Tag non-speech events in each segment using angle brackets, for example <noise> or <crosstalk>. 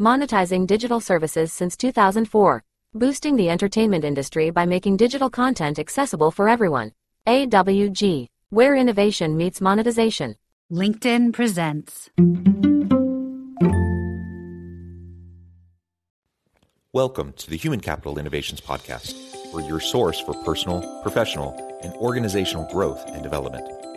monetizing digital services since 2004, boosting the entertainment industry by making digital content accessible for everyone. AWG, where innovation meets monetization. LinkedIn presents. Welcome to the Human Capital Innovations Podcast, where your source for personal, professional, and organizational growth and development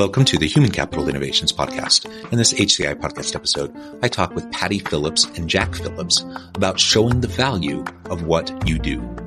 Welcome to the Human Capital Innovations Podcast. In this HCI podcast episode, I talk with Patti Phillips and Jack Phillips about showing the value of what you do.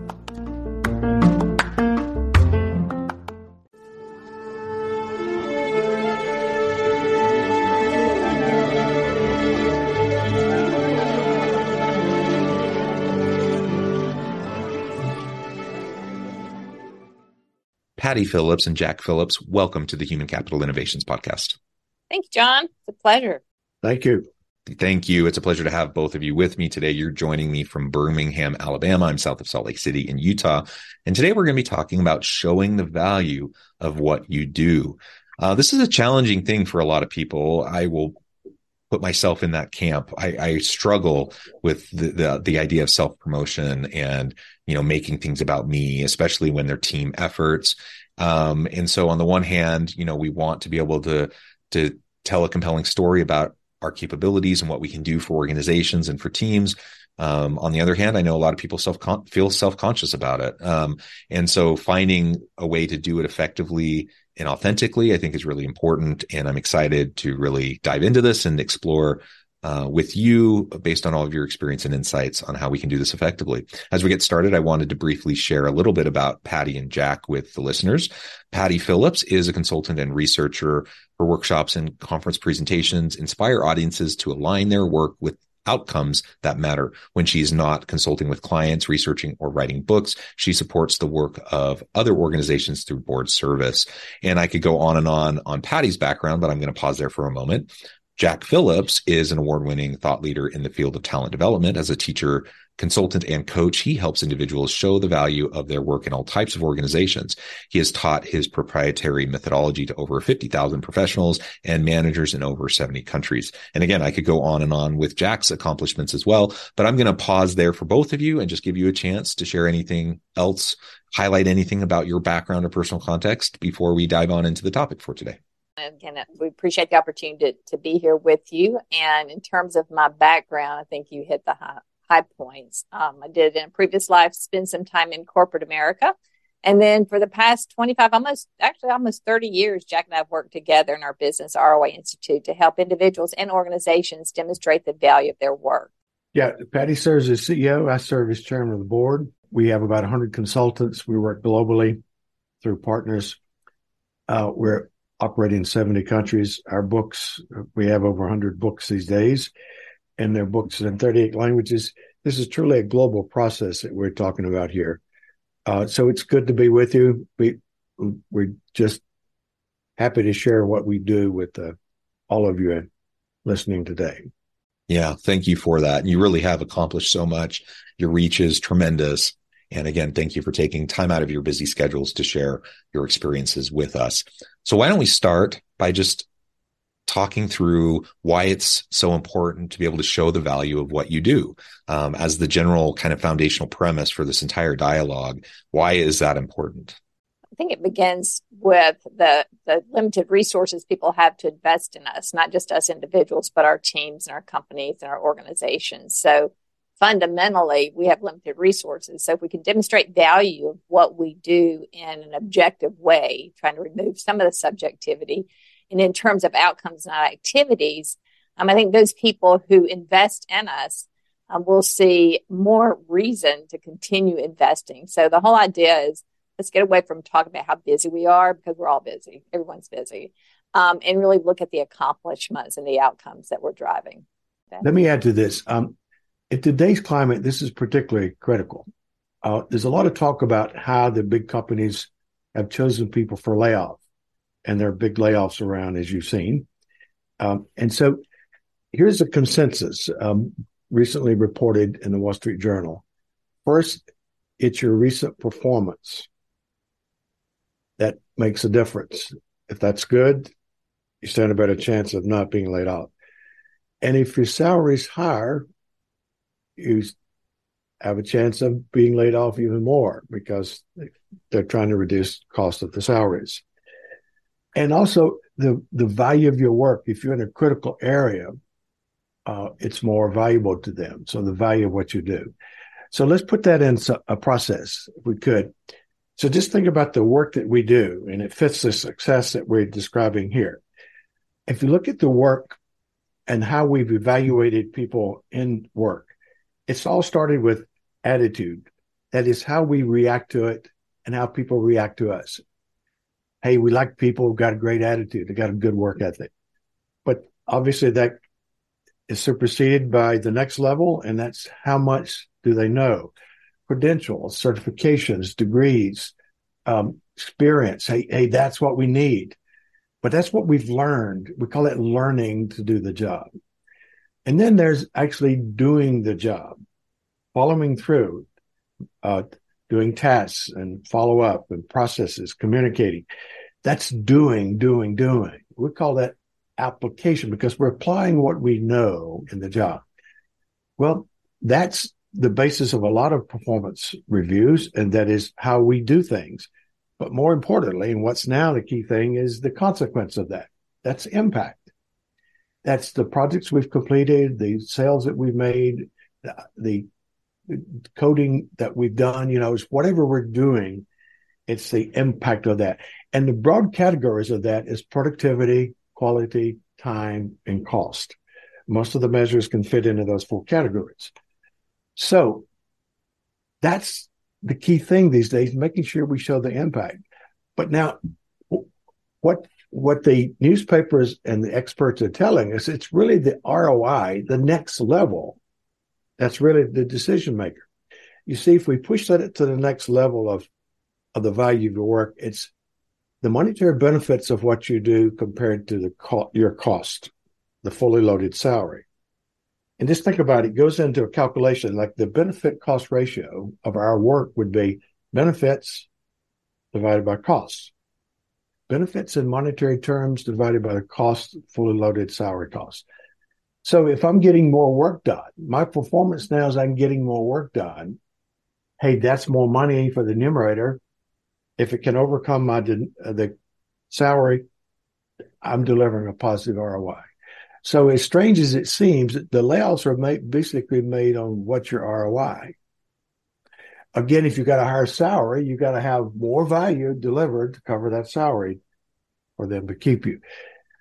Patti Phillips and Jack Phillips, welcome to the Human Capital Innovations Podcast. Thank you, John. It's a pleasure. Thank you. Thank you. It's a pleasure to have both of you with me today. You're joining me from Birmingham, Alabama. I'm south of Salt Lake City in Utah. And today we're going to be talking about showing the value of what you do. Uh, this is a challenging thing for a lot of people. I will put myself in that camp. I, I struggle with the, the, the idea of self promotion and you know making things about me, especially when they're team efforts. Um, and so on the one hand, you know, we want to be able to to tell a compelling story about our capabilities and what we can do for organizations and for teams. Um, on the other hand, I know a lot of people self feel self conscious about it, um, and so finding a way to do it effectively and authentically, I think, is really important. And I'm excited to really dive into this and explore uh, with you based on all of your experience and insights on how we can do this effectively. As we get started, I wanted to briefly share a little bit about Patti and Jack with the listeners. Patti Phillips is a consultant and researcher. Her workshops and conference presentations inspire audiences to align their work with outcomes that matter. When she is not consulting with clients, researching, or writing books, she supports the work of other organizations through board service. And I could go on and on on Patti's background, but I'm going to pause there for a moment. Jack Phillips is an award winning thought leader in the field of talent development. As a teacher, consultant, and coach, he helps individuals show the value of their work in all types of organizations. He has taught his proprietary methodology to over 50,000 professionals and managers in over 70 countries. And again, I could go on and on with Jack's accomplishments as well, but I'm going to pause there for both of you and just give you a chance to share anything else, highlight anything about your background or personal context before we dive on into the topic for today. Again, we appreciate the opportunity to, to be here with you. And in terms of my background, I think you hit the high, high points. Um, I did in a previous life spend some time in corporate America. And then for the past 25, almost actually almost 30 years, Jack and I have worked together in our business, ROI Institute, to help individuals and organizations demonstrate the value of their work. Yeah, Patti serves as CEO. I serve as chairman of the board. We have about 100 consultants. We work globally through partners. Uh, we're operating in 70 countries. Our books, we have over 100 books these days, and they're books in 38 languages. This is truly a global process that we're talking about here. Uh, so it's good to be with you. We, we're just happy to share what we do with uh, all of you listening today. Yeah, thank you for that. You really have accomplished so much. Your reach is tremendous. And again, thank you for taking time out of your busy schedules to share your experiences with us. So why don't we start by just talking through why it's so important to be able to show the value of what you do um, as the general kind of foundational premise for this entire dialogue. Why is that important? I think it begins with the the limited resources people have to invest in us, not just us individuals, but our teams and our companies and our organizations. So fundamentally we have limited resources. So if we can demonstrate value of what we do in an objective way, trying to remove some of the subjectivity, and in terms of outcomes, not activities, um, I think those people who invest in us um, will see more reason to continue investing. So the whole idea is let's get away from talking about how busy we are because we're all busy. Everyone's busy. um, and really look at the accomplishments and the outcomes that we're driving. Let me add to this. Um, in today's climate, this is particularly critical. Uh, there's a lot of talk about how the big companies have chosen people for layoff, and there are big layoffs around, as you've seen. Um, and so here's a consensus um, recently reported in the Wall Street Journal. First, it's your recent performance that makes a difference. If that's good, you stand a better chance of not being laid off. And if your salary's higher, you have a chance of being laid off even more because they're trying to reduce cost of the salaries. And also the the value of your work. If you're in a critical area, uh, it's more valuable to them. So the value of what you do. So let's put that in a process, if we could. So just think about the work that we do, and it fits the success that we're describing here. If you look at the work and how we've evaluated people in work, it's all started with attitude. That is how we react to it and how people react to us. Hey, we like people who've got a great attitude, they got a good work ethic. But obviously that is superseded by the next level, and that's how much do they know? Credentials, certifications, degrees, um, experience. Hey, hey, that's what we need. But that's what we've learned. We call it learning to do the job. And then there's actually doing the job, following through, uh, doing tasks and follow up and processes, communicating. That's doing, doing, doing. We call that application because we're applying what we know in the job. Well, that's the basis of a lot of performance reviews, and that is how we do things. But more importantly, and what's now the key thing is the consequence of that. That's impact. That's the projects we've completed, the sales that we've made, the, coding that we've done, you know, it's whatever we're doing, it's the impact of that. And the broad categories of that is productivity, quality, time, and cost. Most of the measures can fit into those four categories. So that's the key thing these days, making sure we show the impact. But now, what what the newspapers and the experts are telling us, it's really the ROI, the next level, that's really the decision maker. You see, if we push that to the next level of of the value of your work, it's the monetary benefits of what you do compared to the co- your cost, the fully loaded salary. And just think about it, it goes into a calculation like the benefit cost ratio of our work would be benefits divided by costs. Benefits in monetary terms divided by the cost, fully loaded salary cost. So if I'm getting more work done, my performance now is I'm getting more work done. Hey, that's more money for the numerator if it can overcome my uh, the salary, I'm delivering a positive ROI. So as strange as it seems, the layoffs are made, basically made on what your ROI. Again, if you've got a higher salary, you've got to have more value delivered to cover that salary for them to keep you.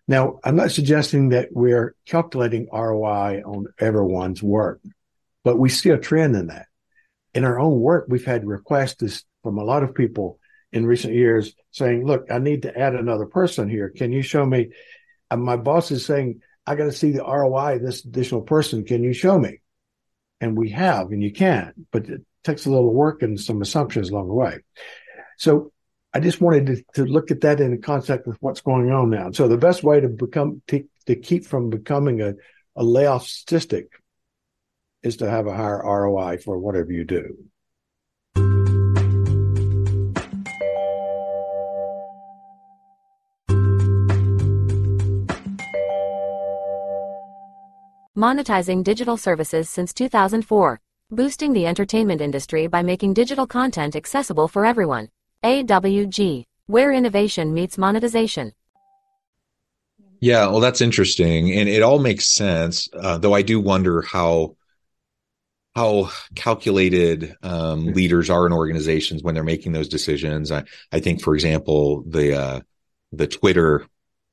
Now, I'm not suggesting that we're calculating ROI on everyone's work, but we see a trend in that. In our own work, we've had requests from a lot of people in recent years saying, look, I need to add another person here. Can you show me? And my boss is saying, I got to see the ROI of this additional person. Can you show me? And we have, and you can, but takes a little work and some assumptions along the way. So I just wanted to, to look at that in context with what's going on now. So the best way to become, to, to keep from becoming a, a layoff statistic is to have a higher ROI for whatever you do. monetizing digital services since 2004, boosting the entertainment industry by making digital content accessible for everyone. AWG, where innovation meets monetization. Yeah, well, that's interesting, and it all makes sense. Uh, though I do wonder how how calculated um, leaders are in organizations when they're making those decisions. I I think, for example, the uh, the Twitter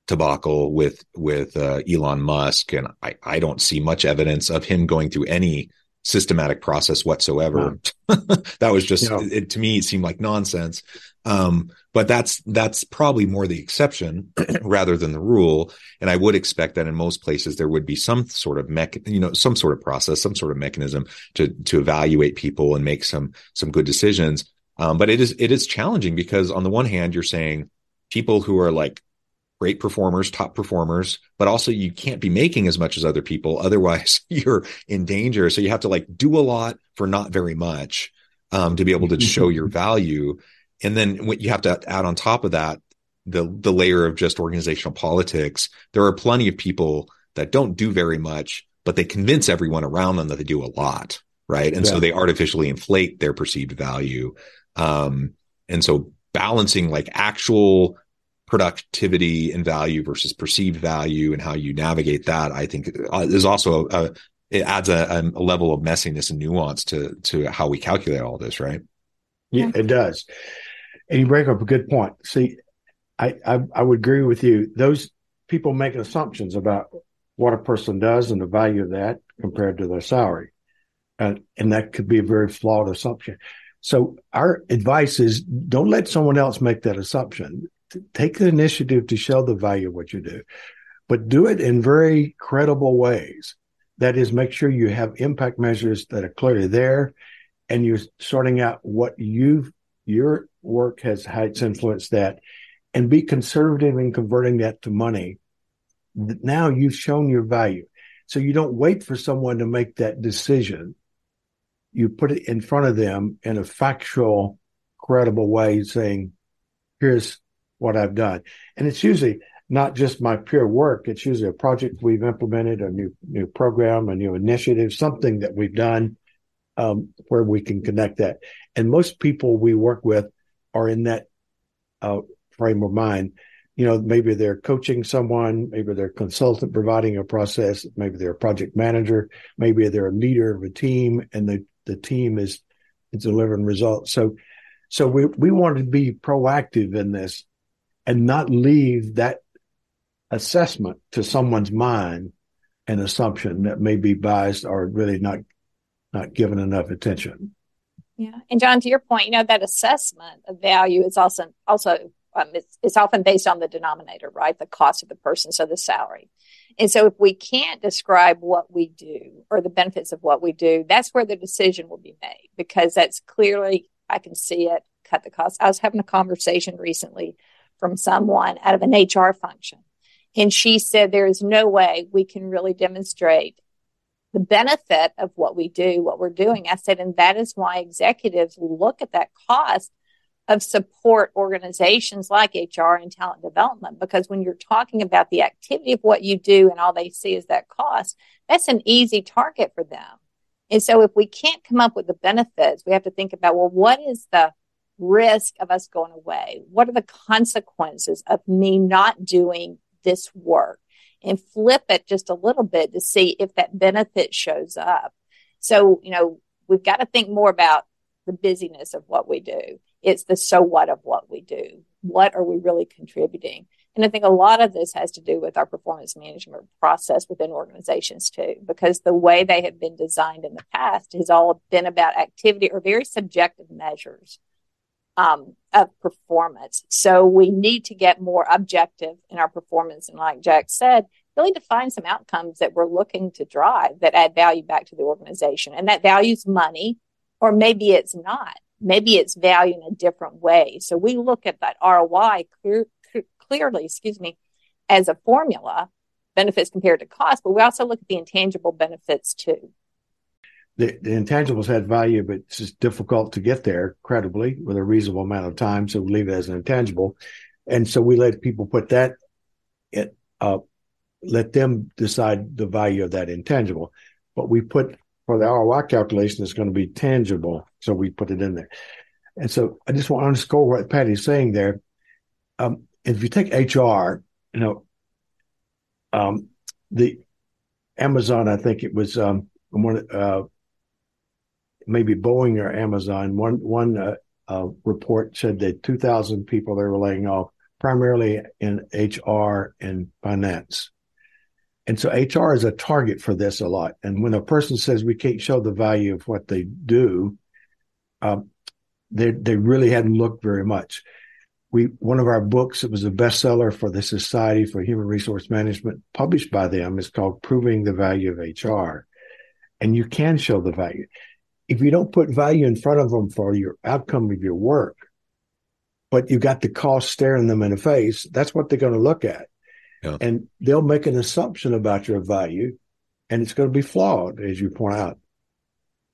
debacle with with uh, Elon Musk, and I I don't see much evidence of him going through any systematic process whatsoever. <laughs> that was just yeah. it, to me. It seemed like nonsense. Um, but that's that's probably more the exception <clears throat> rather than the rule. And I would expect that in most places there would be some sort of mech, you know, some sort of process, some sort of mechanism to to evaluate people and make some some good decisions. Um, but it is it is challenging because on the one hand you're saying people who are like great performers, top performers, but also you can't be making as much as other people. <laughs> Otherwise, you're in danger. So you have to like do a lot for not very much um, to be able to show your value. And then what you have to add on top of that, the the layer of just organizational politics. There are plenty of people that don't do very much, but they convince everyone around them that they do a lot, right? And yeah. so they artificially inflate their perceived value. Um, and so balancing like actual productivity and value versus perceived value and how you navigate that, I think uh, is also a, it adds a, a, level of messiness and nuance to to how we calculate all this, right? Yeah, it does. And you bring up a good point. See, I, I, I would agree with you. Those people make assumptions about what a person does and the value of that compared to their salary, uh, and that could be a very flawed assumption. So our advice is don't let someone else make that assumption take the initiative to show the value of what you do, but do it in very credible ways. That is, make sure you have impact measures that are clearly there and you're sorting out what you your work has how it's influenced that and be conservative in converting that to money. Now you've shown your value. So you don't wait for someone to make that decision. You put it in front of them in a factual, credible way saying, here's what I've done. And it's usually not just my pure work. It's usually a project we've implemented, a new new program, a new initiative, something that we've done um, where we can connect that. And most people we work with are in that uh, frame of mind. You know, maybe they're coaching someone, maybe they're a consultant providing a process, maybe they're a project manager, maybe they're a leader of a team, and the the team is, is delivering results. So, so we we want to be proactive in this and not leave that assessment to someone's mind an assumption that may be biased or really not not given enough attention. Yeah, and John, to your point, you know that assessment of value is also also um, it's, it's often based on the denominator, right? The cost of the person, so the salary. And so, if we can't describe what we do or the benefits of what we do, that's where the decision will be made because that's clearly I can see it cut the cost. I was having a conversation recently from someone out of an HR function. And she said, there is no way we can really demonstrate the benefit of what we do, what we're doing. I said, and that is why executives look at that cost of support organizations like HR and talent development. Because when you're talking about the activity of what you do and all they see is that cost, that's an easy target for them. And so if we can't come up with the benefits, we have to think about, well, what is the risk of us going away? What are the consequences of me not doing this work? And flip it just a little bit to see if that benefit shows up. So, you know, we've got to think more about the busyness of what we do. It's the so what of what we do. What are we really contributing? And I think a lot of this has to do with our performance management process within organizations too, because the way they have been designed in the past has all been about activity or very subjective measures um, of performance. So we need to get more objective in our performance. And like Jack said, really define some outcomes that we're looking to drive that add value back to the organization. And that values money, or maybe it's not. Maybe it's value in a different way. So we look at that ROI clear, clearly, excuse me, as a formula, benefits compared to cost, but we also look at the intangible benefits too the, the intangibles had value, but it's just difficult to get there credibly with a reasonable amount of time. So we leave it as an intangible. And so we let people put that it uh, let them decide the value of that intangible. But we put for the ROI calculation, it's going to be tangible. So we put it in there. And so I just want to underscore what Patti's saying there. Um, if you take HR, you know, um, the Amazon, I think it was um, one, uh, maybe Boeing or Amazon. One one uh, uh, report said that 2,000 people they were laying off, primarily in HR and finance. And so HR is a target for this a lot. And when a person says we can't show the value of what they do, um, they they really hadn't looked very much. We one of our books, it was a bestseller for the Society for Human Resource Management, published by them, is called "Proving the Value of HR," and you can show the value. If you don't put value in front of them for your outcome of your work, but you got the cost staring them in the face, that's what they're going to look at. Yeah. And they'll make an assumption about your value and it's going to be flawed, as you point out,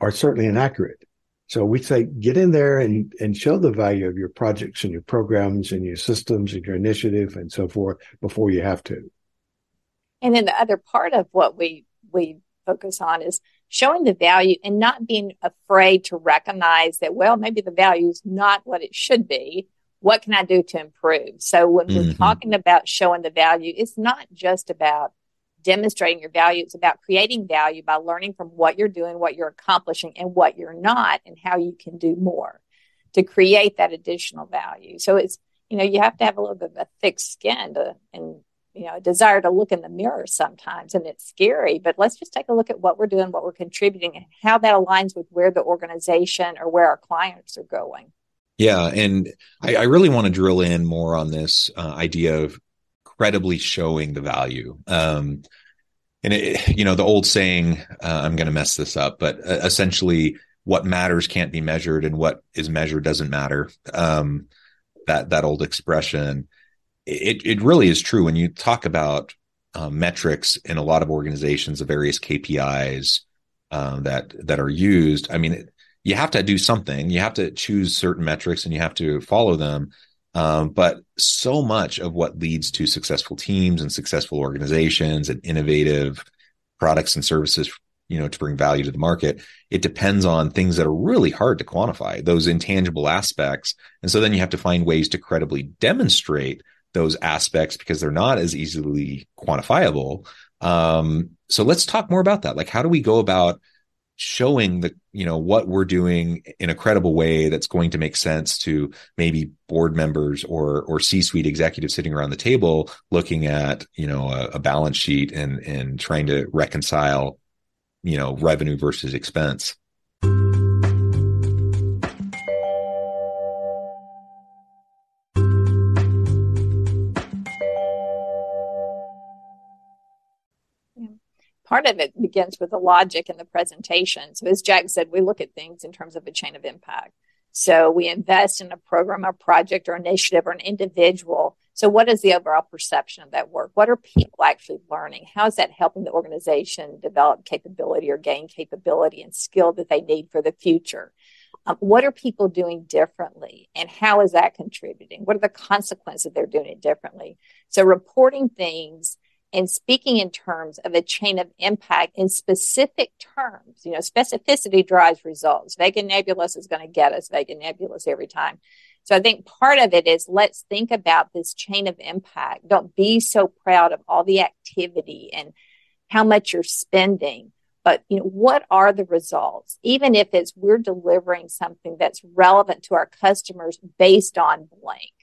or certainly inaccurate. So we say get in there and, and show the value of your projects and your programs and your systems and your initiative and so forth before you have to. And then the other part of what we we focus on is showing the value and not being afraid to recognize that, well, maybe the value is not what it should be what can I do to improve? So when mm-hmm. we're talking about showing the value, it's not just about demonstrating your value. It's about creating value by learning from what you're doing, what you're accomplishing, and what you're not, and how you can do more to create that additional value. So it's, you know, you have to have a little bit of a thick skin to, and, you know, a desire to look in the mirror sometimes, and it's scary, but let's just take a look at what we're doing, what we're contributing, and how that aligns with where the organization or where our clients are going. Yeah, and I, I really want to drill in more on this uh, idea of credibly showing the value. Um, and it, you know, the old saying, uh, I'm going to mess this up, but uh, essentially, what matters can't be measured, and what is measured doesn't matter. Um, that that old expression, it it really is true when you talk about uh, metrics in a lot of organizations, the various KPIs uh, that that are used. I mean, you have to do something. You have to choose certain metrics and you have to follow them. Um, but so much of what leads to successful teams and successful organizations and innovative products and services, you know, to bring value to the market, it depends on things that are really hard to quantify, those intangible aspects. And so then you have to find ways to credibly demonstrate those aspects because they're not as easily quantifiable. Um, so let's talk more about that. Like, how do we go about showing the you know what we're doing in a credible way that's going to make sense to maybe board members or or C-suite executives sitting around the table looking at you know a, a balance sheet and and trying to reconcile you know revenue versus expense part of it begins with the logic and the presentation. So, as Jack said, we look at things in terms of a chain of impact. So, we invest in a program, a project, or initiative, or an individual. So, what is the overall perception of that work? What are people actually learning? How is that helping the organization develop capability or gain capability and skill that they need for the future? Um, what are people doing differently and how is that contributing? What are the consequences they're doing it differently? So, reporting things and speaking in terms of a chain of impact in specific terms. You know, specificity drives results. Vega Nebulous is going to get us Vega Nebulous every time. So I think part of it is let's think about this chain of impact. Don't be so proud of all the activity and how much you're spending. But you know, what are the results? Even if it's we're delivering something that's relevant to our customers based on blank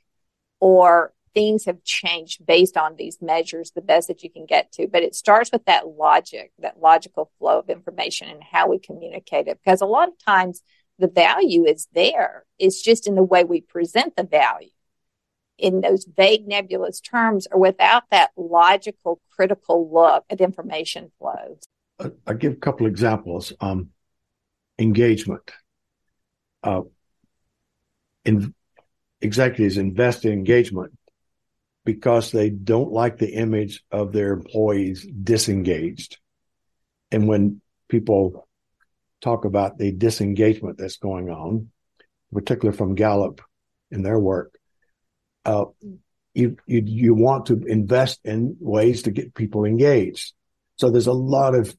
or things have changed based on these measures the best that you can get to but it starts with that logic that logical flow of information and how we communicate it. Because a lot of times the value is there. It's just in the way we present the value. In those vague nebulous terms or without that logical critical look at information flows. I'll give a couple examples. Um, engagement. Uh, in executives invest in engagement because they don't like the image of their employees disengaged. And when people talk about the disengagement that's going on, particularly from Gallup in their work, uh, you, you you want to invest in ways to get people engaged. So there's a lot of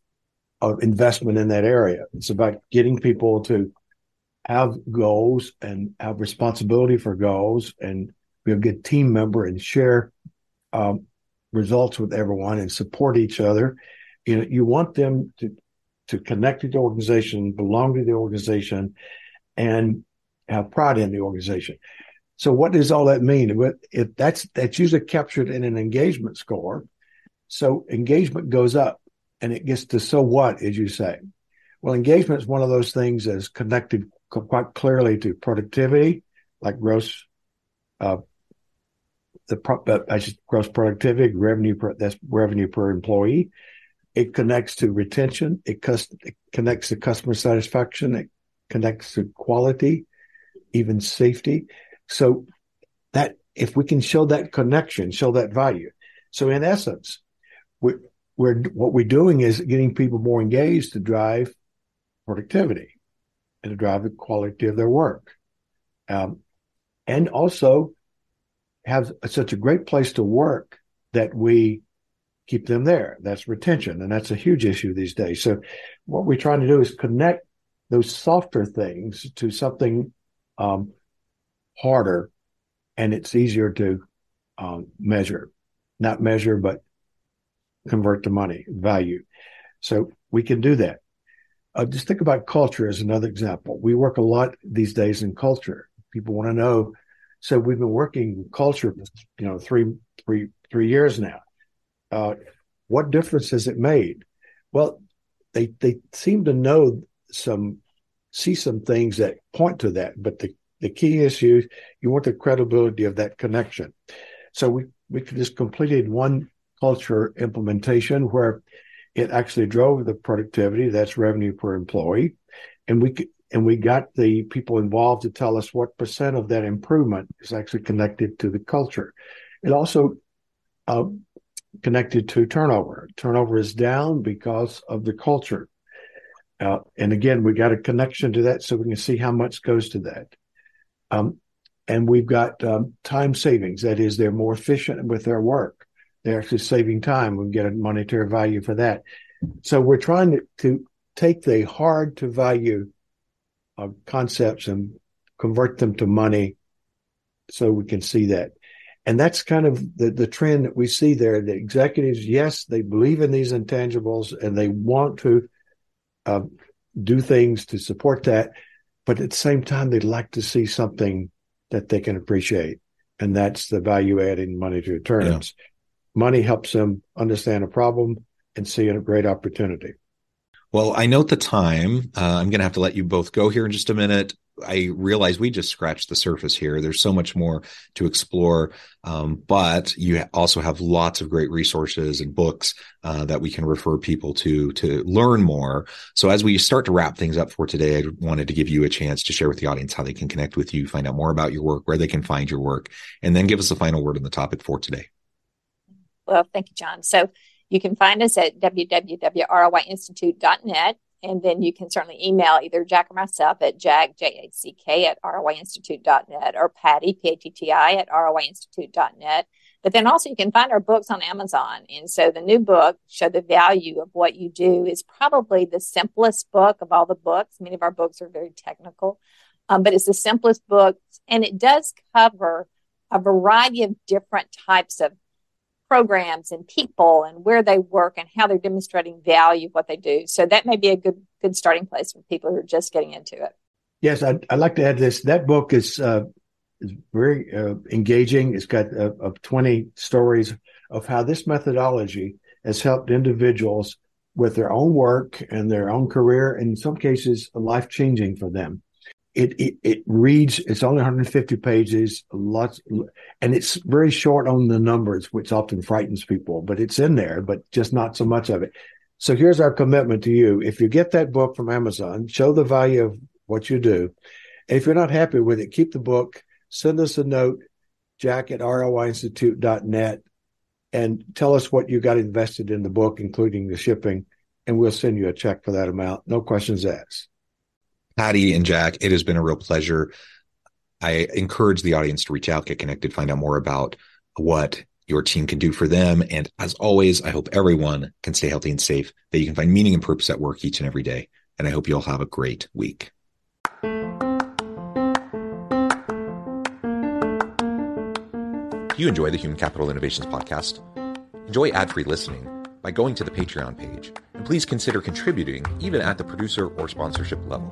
of investment in that area. It's about getting people to have goals and have responsibility for goals and be a good team member and share um, results with everyone and support each other. You know, you want them to to connect to the organization, belong to the organization, and have pride in the organization. So, what does all that mean? If that's that's usually captured in an engagement score, So engagement goes up and it gets to so what, as you say. Well, engagement is one of those things that's connected quite clearly to productivity, like gross, uh, the gross productivity, revenue per, that's revenue per employee. It connects to retention. It, it connects to customer satisfaction. It connects to quality, even safety. So that if we can show that connection, show that value. So in essence, we, we're what we're doing is getting people more engaged to drive productivity and to drive the quality of their work, um, and also have such a great place to work that we keep them there. That's retention, and that's a huge issue these days. So, what we're trying to do is connect those softer things to something um, harder, and it's easier to um, measure, not measure, but convert to money value. So we can do that. Uh, just think about culture as another example. We work a lot these days in culture. People want to know. So we've been working culture, you know, three, three, three years now. Uh, what difference has it made? Well, they they seem to know some, see some things that point to that. But the the key issue, you want the credibility of that connection. So we we just completed one culture implementation where it actually drove the productivity that's revenue per employee and we and we got the people involved to tell us what percent of that improvement is actually connected to the culture. It also uh, connected to turnover. Turnover is down because of the culture. Uh, and again we got a connection to that so we can see how much goes to that. Um, and we've got um, time savings. That is they're more efficient with their work. They're actually saving time. We get a monetary value for that. So we're trying to, to take the hard to value uh, concepts and convert them to money so we can see that. And that's kind of the, the trend that we see there. The executives, yes, they believe in these intangibles and they want to uh, do things to support that. But at the same time, they'd like to see something that they can appreciate. And that's the value adding money to returns. Yeah money helps them understand a problem and see a great opportunity. Well, I note the time. Uh, I'm going to have to let you both go here in just a minute. I realize we just scratched the surface here. There's so much more to explore, um, but you also have lots of great resources and books uh, that we can refer people to to learn more. So as we start to wrap things up for today, I wanted to give you a chance to share with the audience how they can connect with you, find out more about your work, where they can find your work, and then give us a final word on the topic for today. Well, thank you, John. So you can find us at www.roiinstitute.net. And then you can certainly email either Jack or myself at jack, J-A-C-K, at roiinstitute.net or Patti, P-A-T-T-I, at roiinstitute.net. But then also you can find our books on Amazon. And so the new book, Show the Value of What You Do, is probably the simplest book of all the books. Many of our books are very technical, um, but it's the simplest book. And it does cover a variety of different types of programs and people and where they work and how they're demonstrating value of what they do. So that may be a good good starting place for people who are just getting into it. Yes, I'd, I'd like to add this. That book is uh, is very uh, engaging. It's got uh, of twenty stories of how this methodology has helped individuals with their own work and their own career, and in some cases, life changing for them it, it, it reads it's only 150 pages lots and it's very short on the numbers which often frightens people but it's in there but just not so much of it. So here's our commitment to you. If you get that book from amazon show the value of what you do. If you're not happy with it keep the book send us a note jack at roiinstitute.net and tell us what you got invested in the book including the shipping and we'll send you a check for that amount. No questions asked Patti and Jack, it has been a real pleasure. I encourage the audience to reach out, get connected, find out more about what your team can do for them. And as always, I hope everyone can stay healthy and safe, that you can find meaning and purpose at work each and every day. And I hope you all have a great week. Do you enjoy the Human Capital Innovations podcast? Enjoy ad free listening by going to the Patreon page. And please consider contributing even at the producer or sponsorship level